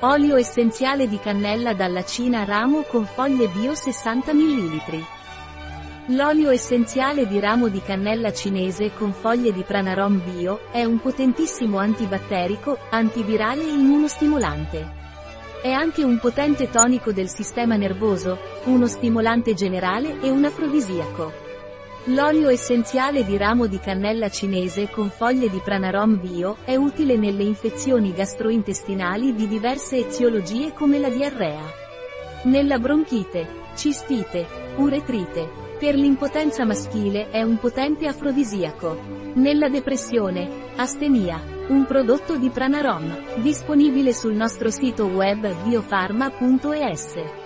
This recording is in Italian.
Olio essenziale di cannella dalla Cina ramo con foglie bio 60 ml. L'olio essenziale di ramo di cannella cinese con foglie di Pranarom bio è un potentissimo antibatterico, antivirale e immunostimolante. È anche un potente tonico del sistema nervoso, uno stimolante generale e un afrodisiaco. L'olio essenziale di ramo di cannella cinese con foglie di Pranarom bio è utile nelle infezioni gastrointestinali di diverse eziologie come la diarrea. Nella bronchite, cistite, uretrite. Per l'impotenza maschile è un potente afrodisiaco. Nella depressione, astenia. Un prodotto di Pranarom, disponibile sul nostro sito web biofarma.es.